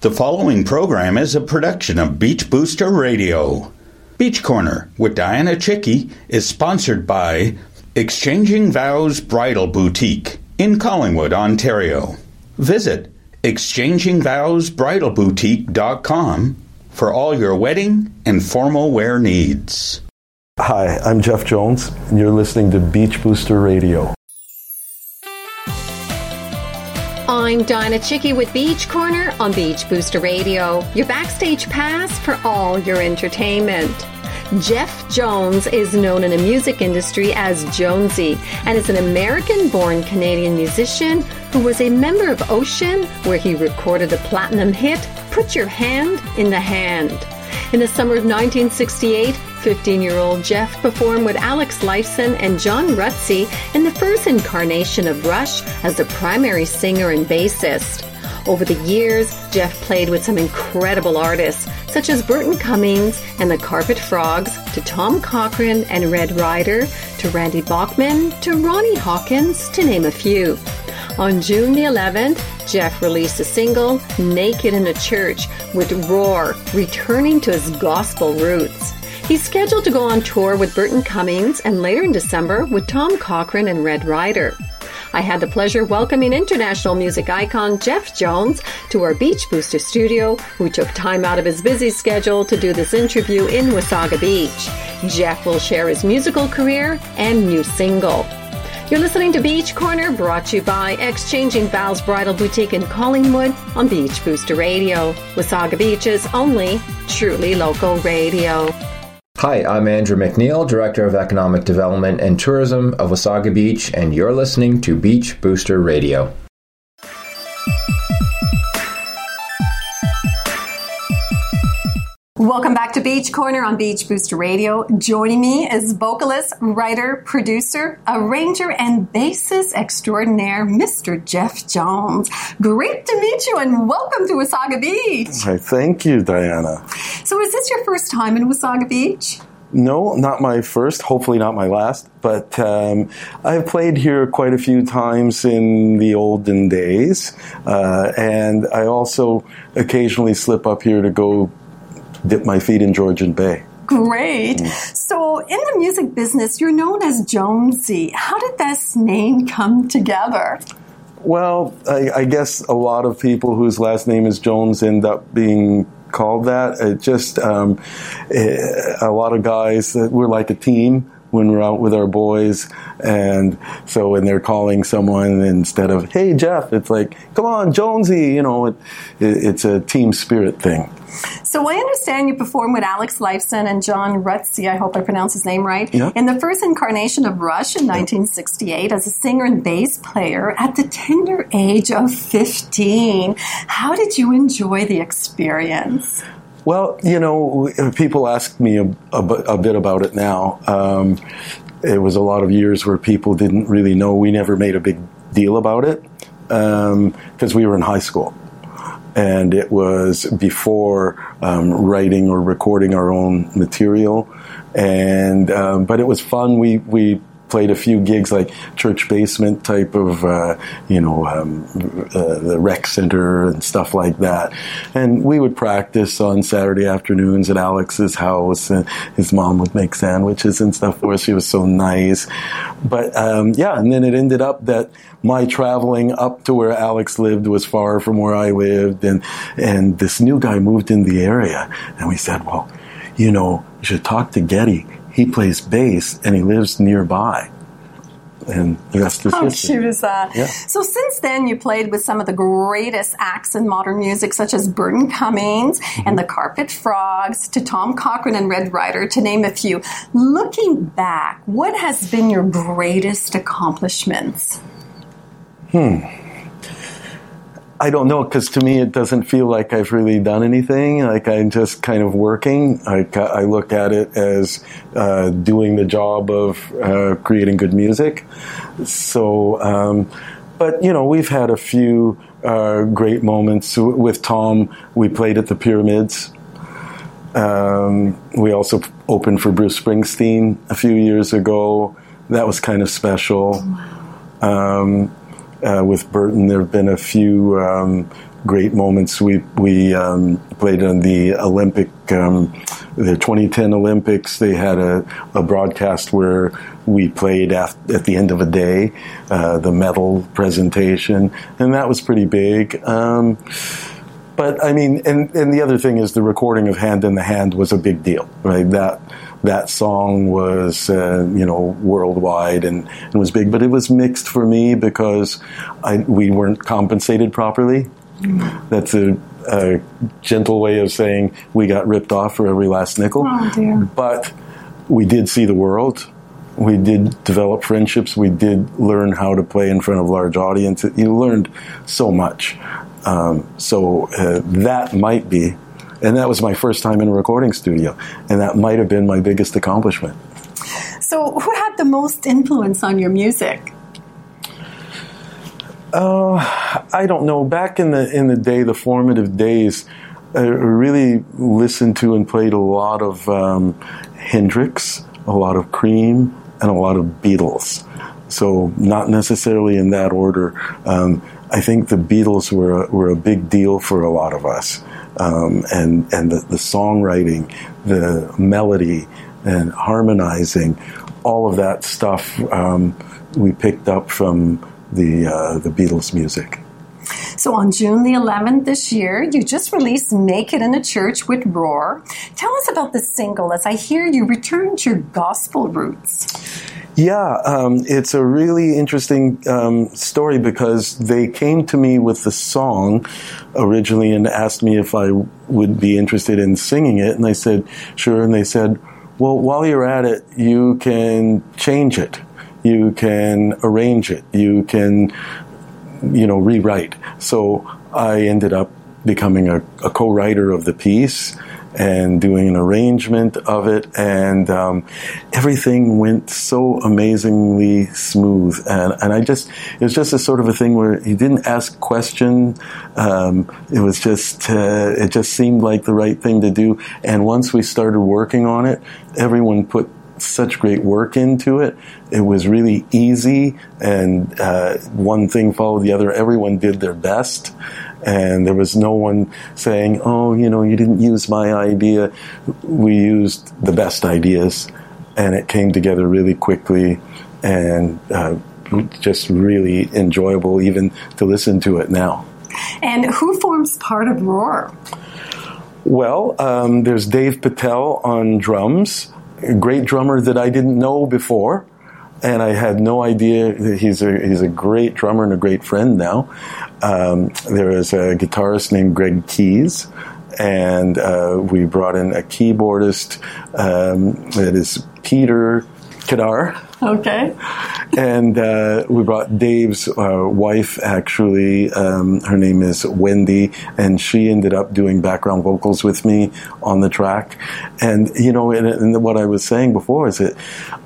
The following program is a production of Beach Booster Radio. Beach Corner with Dianna Chycki is sponsored by Exchanging Vows Bridal Boutique in Collingwood, Ontario. Visit exchangingvowsbridalboutique.com for all your wedding and formal wear needs. Hi, I'm Jeff Jones, and you're listening to Beach Booster Radio. I'm Dianna Chycki with Beach Corner on Beach Booster Radio, your backstage pass for all your entertainment. Jeff Jones is known in the music industry as Jonesy and is an American born Canadian musician who was a member of Ocean, where he recorded the platinum hit Put Your Hand in the Hand. In the summer of 1968, 15 year old Jeff performed with Alex Lifeson and John Rutsey in the first incarnation of Rush as the primary singer and bassist. Over the years, Jeff played with some incredible artists, such as Burton Cummings and the Carpet Frogs, to Tom Cochrane and Red Rider, to Randy Bachman, to Ronnie Hawkins, to name a few. On June the 11th, Jeff released a single, Naked in a Church, with Roar, returning to his gospel roots. He's scheduled to go on tour with Burton Cummings and later in December with Tom Cochrane and Red Rider. I had the pleasure welcoming international music icon Jeff Jones to our Beach Booster studio, who took time out of his busy schedule to do this interview in Wasaga Beach. Jeff will share his musical career and new single. You're listening to Beach Corner, brought to you by Exchanging Vows Bridal Boutique in Collingwood on Beach Booster Radio, Wasaga Beach's only truly local radio. Hi, I'm Andrew McNeil, Director of Economic Development and Tourism of Wasaga Beach, and you're listening to Beach Booster Radio. Welcome back to Beach Corner on Beach Booster Radio. Joining me is vocalist, writer, producer, arranger, and bassist extraordinaire, Mr. Jeff Jones. Great to meet you and welcome to Wasaga Beach. Hi, thank you, Dianna. So, is this your first time in Wasaga Beach? No, not my first, hopefully not my last, but um, I've played here quite a few times in the olden days, uh, and I also occasionally slip up here to go dip my feet in Georgian Bay. Great. Mm. So, in the music business, you're known as Jonesy. How did this name come together? Well, I, I, guess a lot of people whose last name is Jones end up being called that. It just um, it, a lot of guys that we're like a team when we're out with our boys. And so when they're calling someone instead of, hey, Jeff, it's like, come on, Jonesy, you know, it, it, it's a team spirit thing. So I understand you performed with Alex Lifeson and John Rutsey, I hope I pronounced his name right, yeah. in the first incarnation of Rush in 1968 as a singer and bass player at the tender age of 15. How did you enjoy the experience? Well, you know, people ask me a, a, a bit about it now. Um, it was a lot of years where people didn't really know. We never made a big deal about it because um, we were in high school. And it was before um, writing or recording our own material, and um, but it was fun. We we played a few gigs like church basement type of, uh, you know, um, uh, the rec center and stuff like that. And we would practice on Saturday afternoons at Alex's house, and his mom would make sandwiches and stuff for us. She was so nice. But um, yeah, and then it ended up that my traveling up to where Alex lived was far from where I lived, and and this new guy moved in the area, and we said, well, you know, you should talk to Geddy he plays bass and he lives nearby. And the rest is How history. cute is that? Yeah. So since then, you played with some of the greatest acts in modern music, such as Burton Cummings mm-hmm. and the Carpet Frogs, to Tom Cochrane and Red Rider, to name a few. Looking back, what has been your greatest accomplishments? Hmm. I don't know because to me it doesn't feel like I've really done anything. Like I'm just kind of working. I, I look at it as uh, doing the job of uh, creating good music. So, um, but you know, we've had a few uh, great moments with Tom. We played at the Pyramids. Um, we also opened for Bruce Springsteen a few years ago. That was kind of special. Um, uh, with Burton. There have been a few um, great moments. We we um, played on the Olympic, um, the 2010 Olympics. They had a, a broadcast where we played at, at the end of a day, uh, the medal presentation, and that was pretty big. Um, but I mean, and, and the other thing is the recording of Hand in the Hand was a big deal, right? That that song was uh, you know worldwide and, and was big, but it was mixed for me because I, we weren't compensated properly. That's a, a, gentle way of saying we got ripped off for every last nickel. Oh, but we did see the world. We did develop friendships. We did learn how to play in front of large audiences. You learned so much. Um, so uh, that might be, and that was my first time in a recording studio, and that might have been my biggest accomplishment. So, who had the most influence on your music? Uh, I don't know. Back in the in the day, the formative days, I really listened to and played a lot of um, Hendrix, a lot of Cream, and a lot of Beatles. So not necessarily in that order. Um, I think the Beatles were a, were a big deal for a lot of us, um, and and the, the songwriting, the melody, and harmonizing, all of that stuff um, we picked up from the uh, the Beatles music. So on June the 11th this year, you just released Naked in a Church with Roar. Tell us about the single as I hear you returned to your gospel roots. Yeah, um, it's a really interesting um, story because they came to me with the song originally and asked me if I would be interested in singing it. And I said, sure. And they said, well, while you're at it, you can change it you can arrange it, you can, you know, rewrite. So I ended up becoming a, a co-writer of the piece and doing an arrangement of it, and um, everything went so amazingly smooth. And, and I just, it was just a sort of a thing where he didn't ask question. Um, it was just, uh, it just seemed like the right thing to do. And once we started working on it, everyone put such great work into it. It was really easy, and uh, one thing followed the other. Everyone did their best, and there was no one saying, "Oh, you know, you didn't use my idea." We used the best ideas, and it came together really quickly, and uh, just really enjoyable, even to listen to it now. And who forms part of Roar? Well, um, there's Dave Patel on drums a great drummer that I didn't know before, and I had no idea that he's a he's a great drummer and a great friend now. Um, there is a guitarist named Greg Keys, and uh, we brought in a keyboardist um, that is Peter Kadar. Okay. And uh, we brought Dave's uh, wife, actually. Um, her name is Wendy, and she ended up doing background vocals with me on the track. And, you know, and, and what I was saying before is that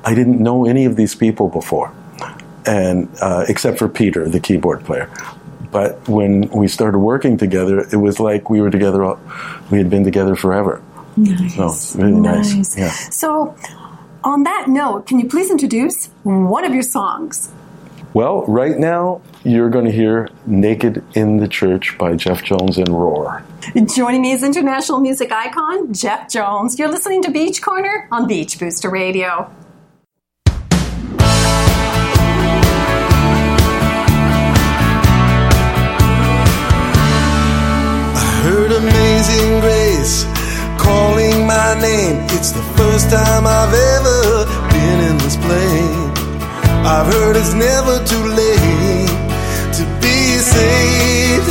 I didn't know any of these people before, and uh, except for Peter, the keyboard player. But when we started working together, it was like we were together, we had been together forever. Nice. So it's really nice. nice. Yeah. So, on that note, can you please introduce one of your songs? Well, right now, you're going to hear Naked in the Church by Jeff Jones and Roar. Joining me is international music icon Jeff Jones. You're listening to Beach Corner on Beach Booster Radio. Heard Amazing Grace calling my name. It's the first time I've ever been in this plane. I've heard it's never too late to be saved.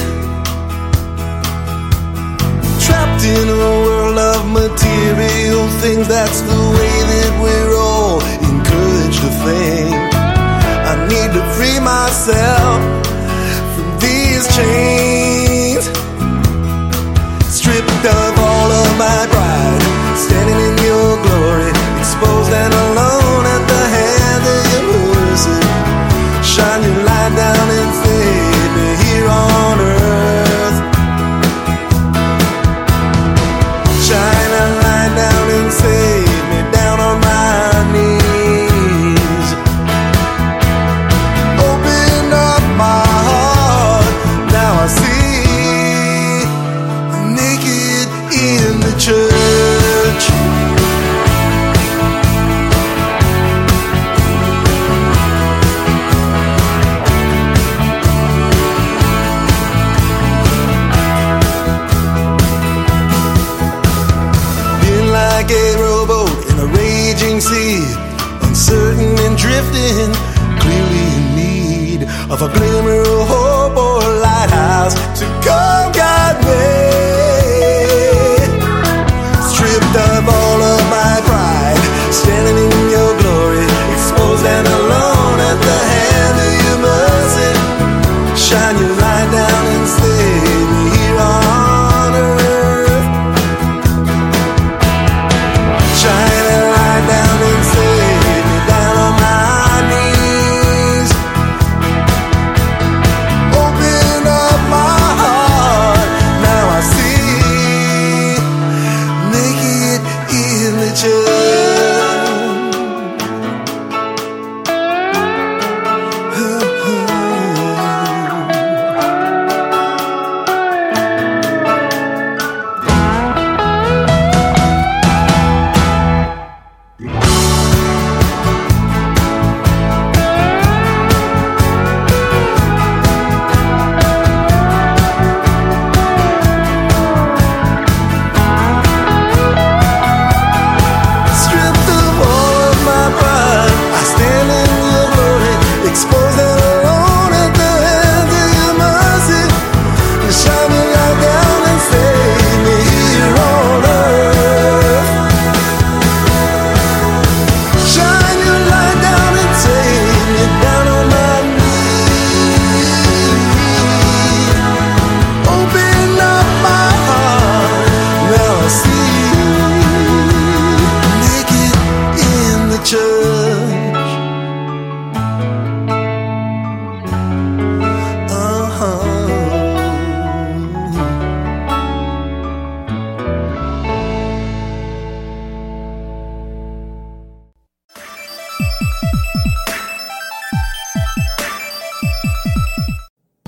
Trapped in a world of material things, that's the way that we're all encouraged to think. I need to free myself from these chains stripped of all of my pride, standing in your glory, exposed and alone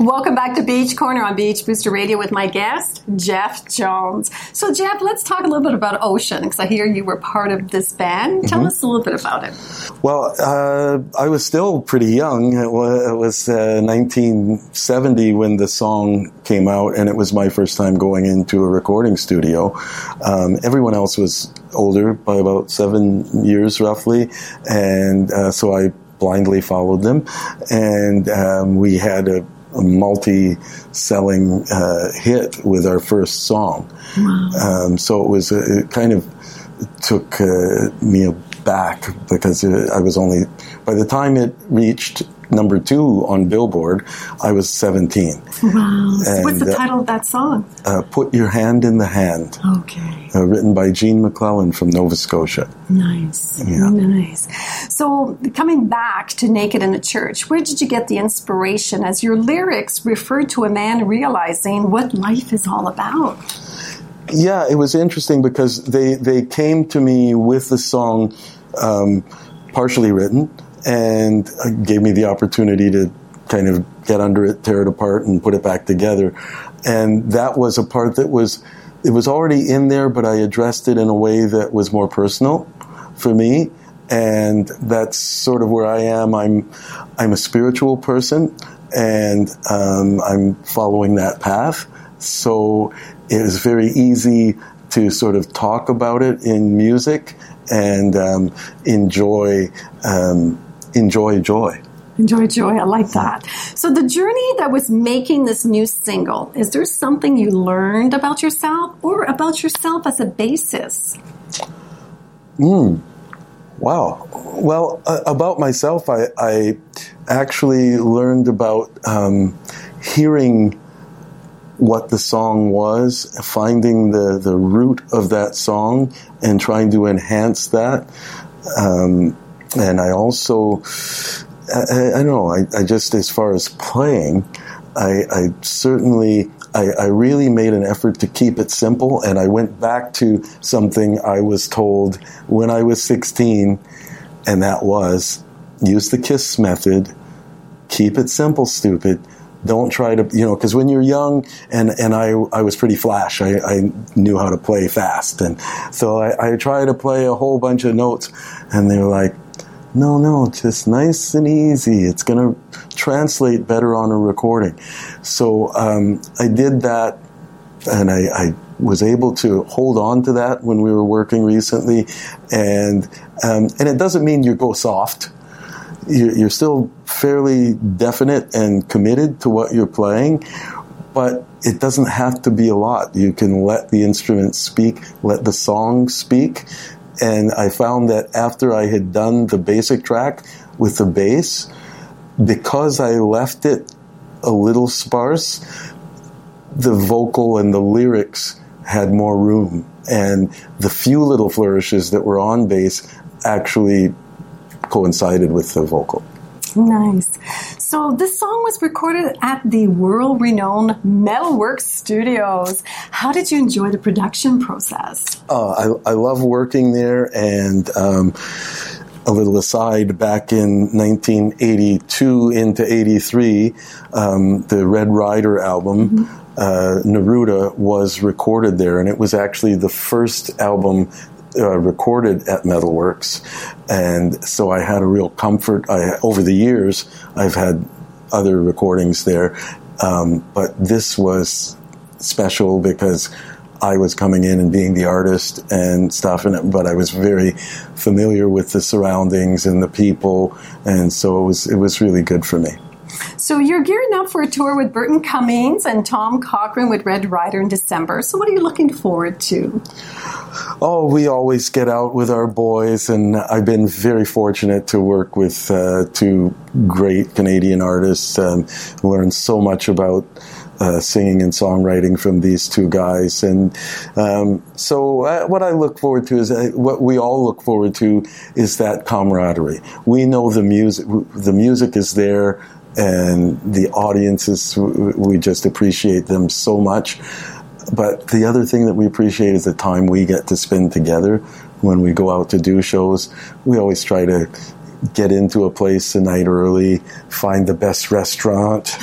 Welcome back to Beach Corner on Beach Booster Radio with my guest, Jeff Jones. So, Jeff, let's talk a little bit about Ocean because I hear you were part of this band. Tell us a little bit about it. Well, uh, I was still pretty young. It was, it was uh, 1970 when the song came out, and it was my first time going into a recording studio. Um, everyone else was older by about seven years, roughly, and uh, so I blindly followed them. And um, we had a, a multi-selling uh, hit with our first song. Um, so it was uh, it kind of took uh, me back because uh, I was only by the time it reached number two on Billboard, I was 17. Wow. So what's the And, uh, title of that song? Uh, Put Your Hand in the Hand, Okay. uh, written by Gene MacLellan from Nova Scotia. Nice. Yeah. Nice. So, coming back to Naked in a Church, where did you get the inspiration as your lyrics referred to a man realizing what life is all about? Yeah, it was interesting because they, they came to me with the song um, partially written and uh, gave me the opportunity to kind of get under it, tear it apart, and put it back together. And that was a part that was it was already in there, but I addressed it in a way that was more personal for me. And that's sort of where I am. I'm I'm a spiritual person, and um, I'm following that path. So it was very easy to sort of talk about it in music and um, enjoy um, enjoy joy. Enjoy joy. I like that. So, the journey that was making this new single, is there something you learned about yourself or about yourself as a bassist? Wow. Well, uh, about myself, I, I actually learned about um, hearing what the song was, finding the, the root of that song, and trying to enhance that. Um, and I also, I, I don't know, I, I just, as far as playing, I, I certainly, I, I really made an effort to keep it simple, and I went back to something I was told when I was 16, and that was use the KISS method, keep it simple, stupid. Don't try to, you know, because when you're young, and, and I, I was pretty flash, I, I knew how to play fast. And so I, I tried to play a whole bunch of notes, and they were like, no, no, just nice and easy. It's going to translate better on a recording. So um, I did that and I, I, was able to hold on to that when we were working recently, and um, and it doesn't mean you go soft. You're, still fairly definite and committed to what you're playing, but it doesn't have to be a lot. You can let the instrument speak, let the song speak. And I found that after I had done the basic track with the bass, because I left it a little sparse, the vocal and the lyrics had more room. And the few little flourishes that were on bass actually coincided with the vocal. Nice. So this song was recorded at the world-renowned Metalworks Studios. How did you enjoy the production process? Uh, I, I love working there, and um, a little aside, back in 1982 into 83, um, the Red Rider album. Mm-hmm. Uh, Neruda was recorded there, and it was actually the first album uh, recorded at Metalworks, and so I had a real comfort. I, over the years, I've had other recordings there, um, but this was special because I was coming in and being the artist and stuff, and but I was very familiar with the surroundings and the people, and so it was it was really good for me. So you're gearing up for a tour with Burton Cummings and Tom Cochrane with Red Rider in December. So what are you looking forward to? Oh, we always get out with our boys, and I've been very fortunate to work with uh, two great Canadian artists and learn so much about. Uh, singing and songwriting from these two guys. And um, so, uh, what I look forward to is uh, what we all look forward to is that camaraderie. We know the music, the music is there and the audiences, we just appreciate them so much. But the other thing that we appreciate is the time we get to spend together when we go out to do shows. We always try to get into a place the night early, find the best restaurant,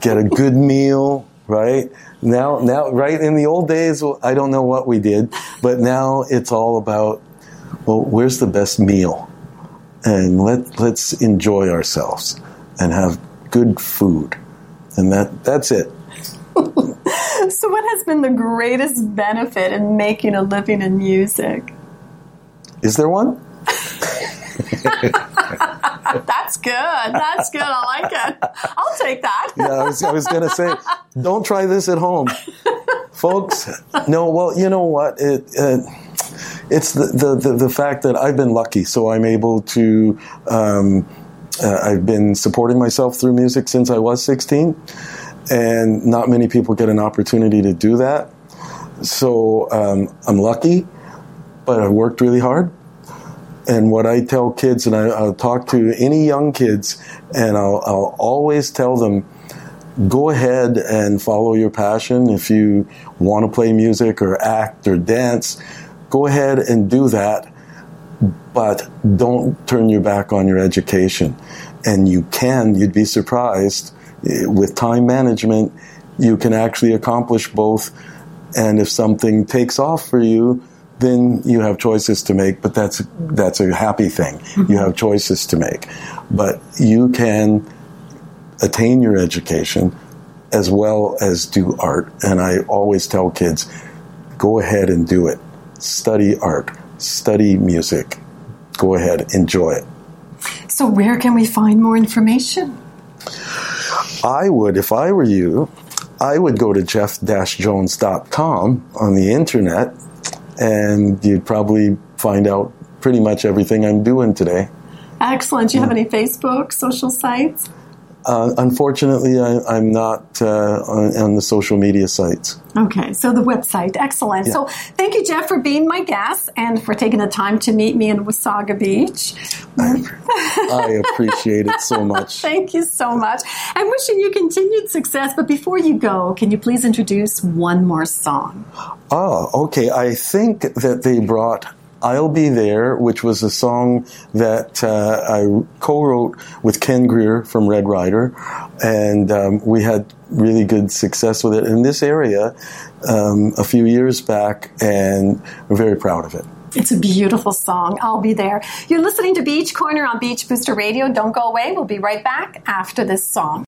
get a good meal, right? Now, now, right in the old days, I don't know what we did, but now it's all about, well, where's the best meal? And let, let's enjoy ourselves and have good food. And that, that's it. so, what has been the greatest benefit in making a living in music? Is there one? That's good. That's good. I like it. I'll take that. yeah, I was, I was going to say, don't try this at home, folks. No, well, you know what? It, uh, it's the, the, the, the, fact that I've been lucky, so I'm able to. Um, uh, I've been supporting myself through music since I was 16, and not many people get an opportunity to do that. So um, I'm lucky, but I've worked really hard. And what I tell kids, and I, will talk to any young kids, and I'll, I'll always tell them go ahead and follow your passion. If you want to play music or act or dance, go ahead and do that but don't turn your back on your education. And you can, you'd be surprised, with time management, you can actually accomplish both. And if something takes off for you, then you have choices to make, but that's, that's a happy thing. Mm-hmm. You have choices to make. But you can attain your education as well as do art. And I always tell kids, go ahead and do it. Study art, study music, go ahead, enjoy it. So, where can we find more information? I would, if I were you, I would go to jeff-jones.com on the internet and you'd probably find out pretty much everything I'm doing today. Excellent. Do you have any Facebook, social sites? Uh, unfortunately, I, am not uh, on, on, the social media sites. Okay, so the website, excellent. Yeah. So thank you, Jeff, for being my guest and for taking the time to meet me in Wasaga Beach. I, I appreciate it so much. thank you so much. I'm wishing you continued success, but before you go, can you please introduce one more song? Oh, okay. I think that they brought I'll Be There, which was a song that uh, I co wrote with Ken Greer from Red Rider, and um, we had really good success with it in this area um, a few years back, and we're very proud of it. It's a beautiful song. I'll be there. You're listening to Beach Corner on Beach Booster Radio. Don't go away. We'll be right back after this song.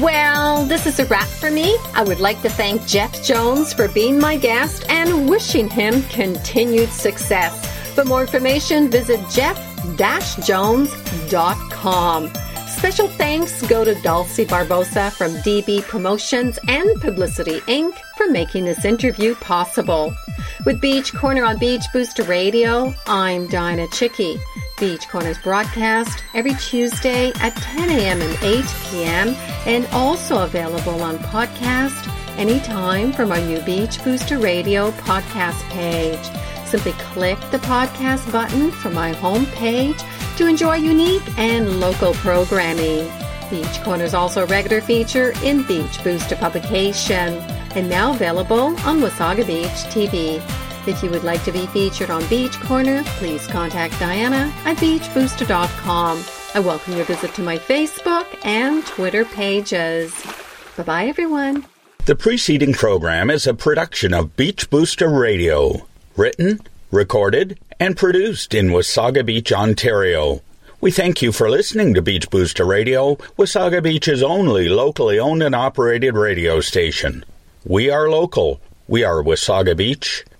Well, this is a wrap for me. I would like to thank Jeff Jones for being my guest and wishing him continued success. For more information, visit jeff-jones.com. Special thanks go to Dulce Barbosa from DB Promotions and Publicity Inc. for making this interview possible. With Beach Corner on Beach Booster Radio, I'm Dianna Chycki. Beach Corners broadcast every Tuesday at 10 a.m. and 8 p.m. and also available on podcast anytime from our new Beach Booster Radio podcast page. Simply click the podcast button from my homepage to enjoy unique and local programming. Beach Corner is also a regular feature in Beach Booster publication and now available on Wasaga Beach TV. If you would like to be featured on Beach Corner, please contact Dianna at beachbooster.com. I welcome your visit to my Facebook and Twitter pages. Bye bye, everyone. The preceding program is a production of Beach Booster Radio, written, recorded, and produced in Wasaga Beach, Ontario. We thank you for listening to Beach Booster Radio, Wasaga Beach's only locally owned and operated radio station. We are local. We are Wasaga Beach.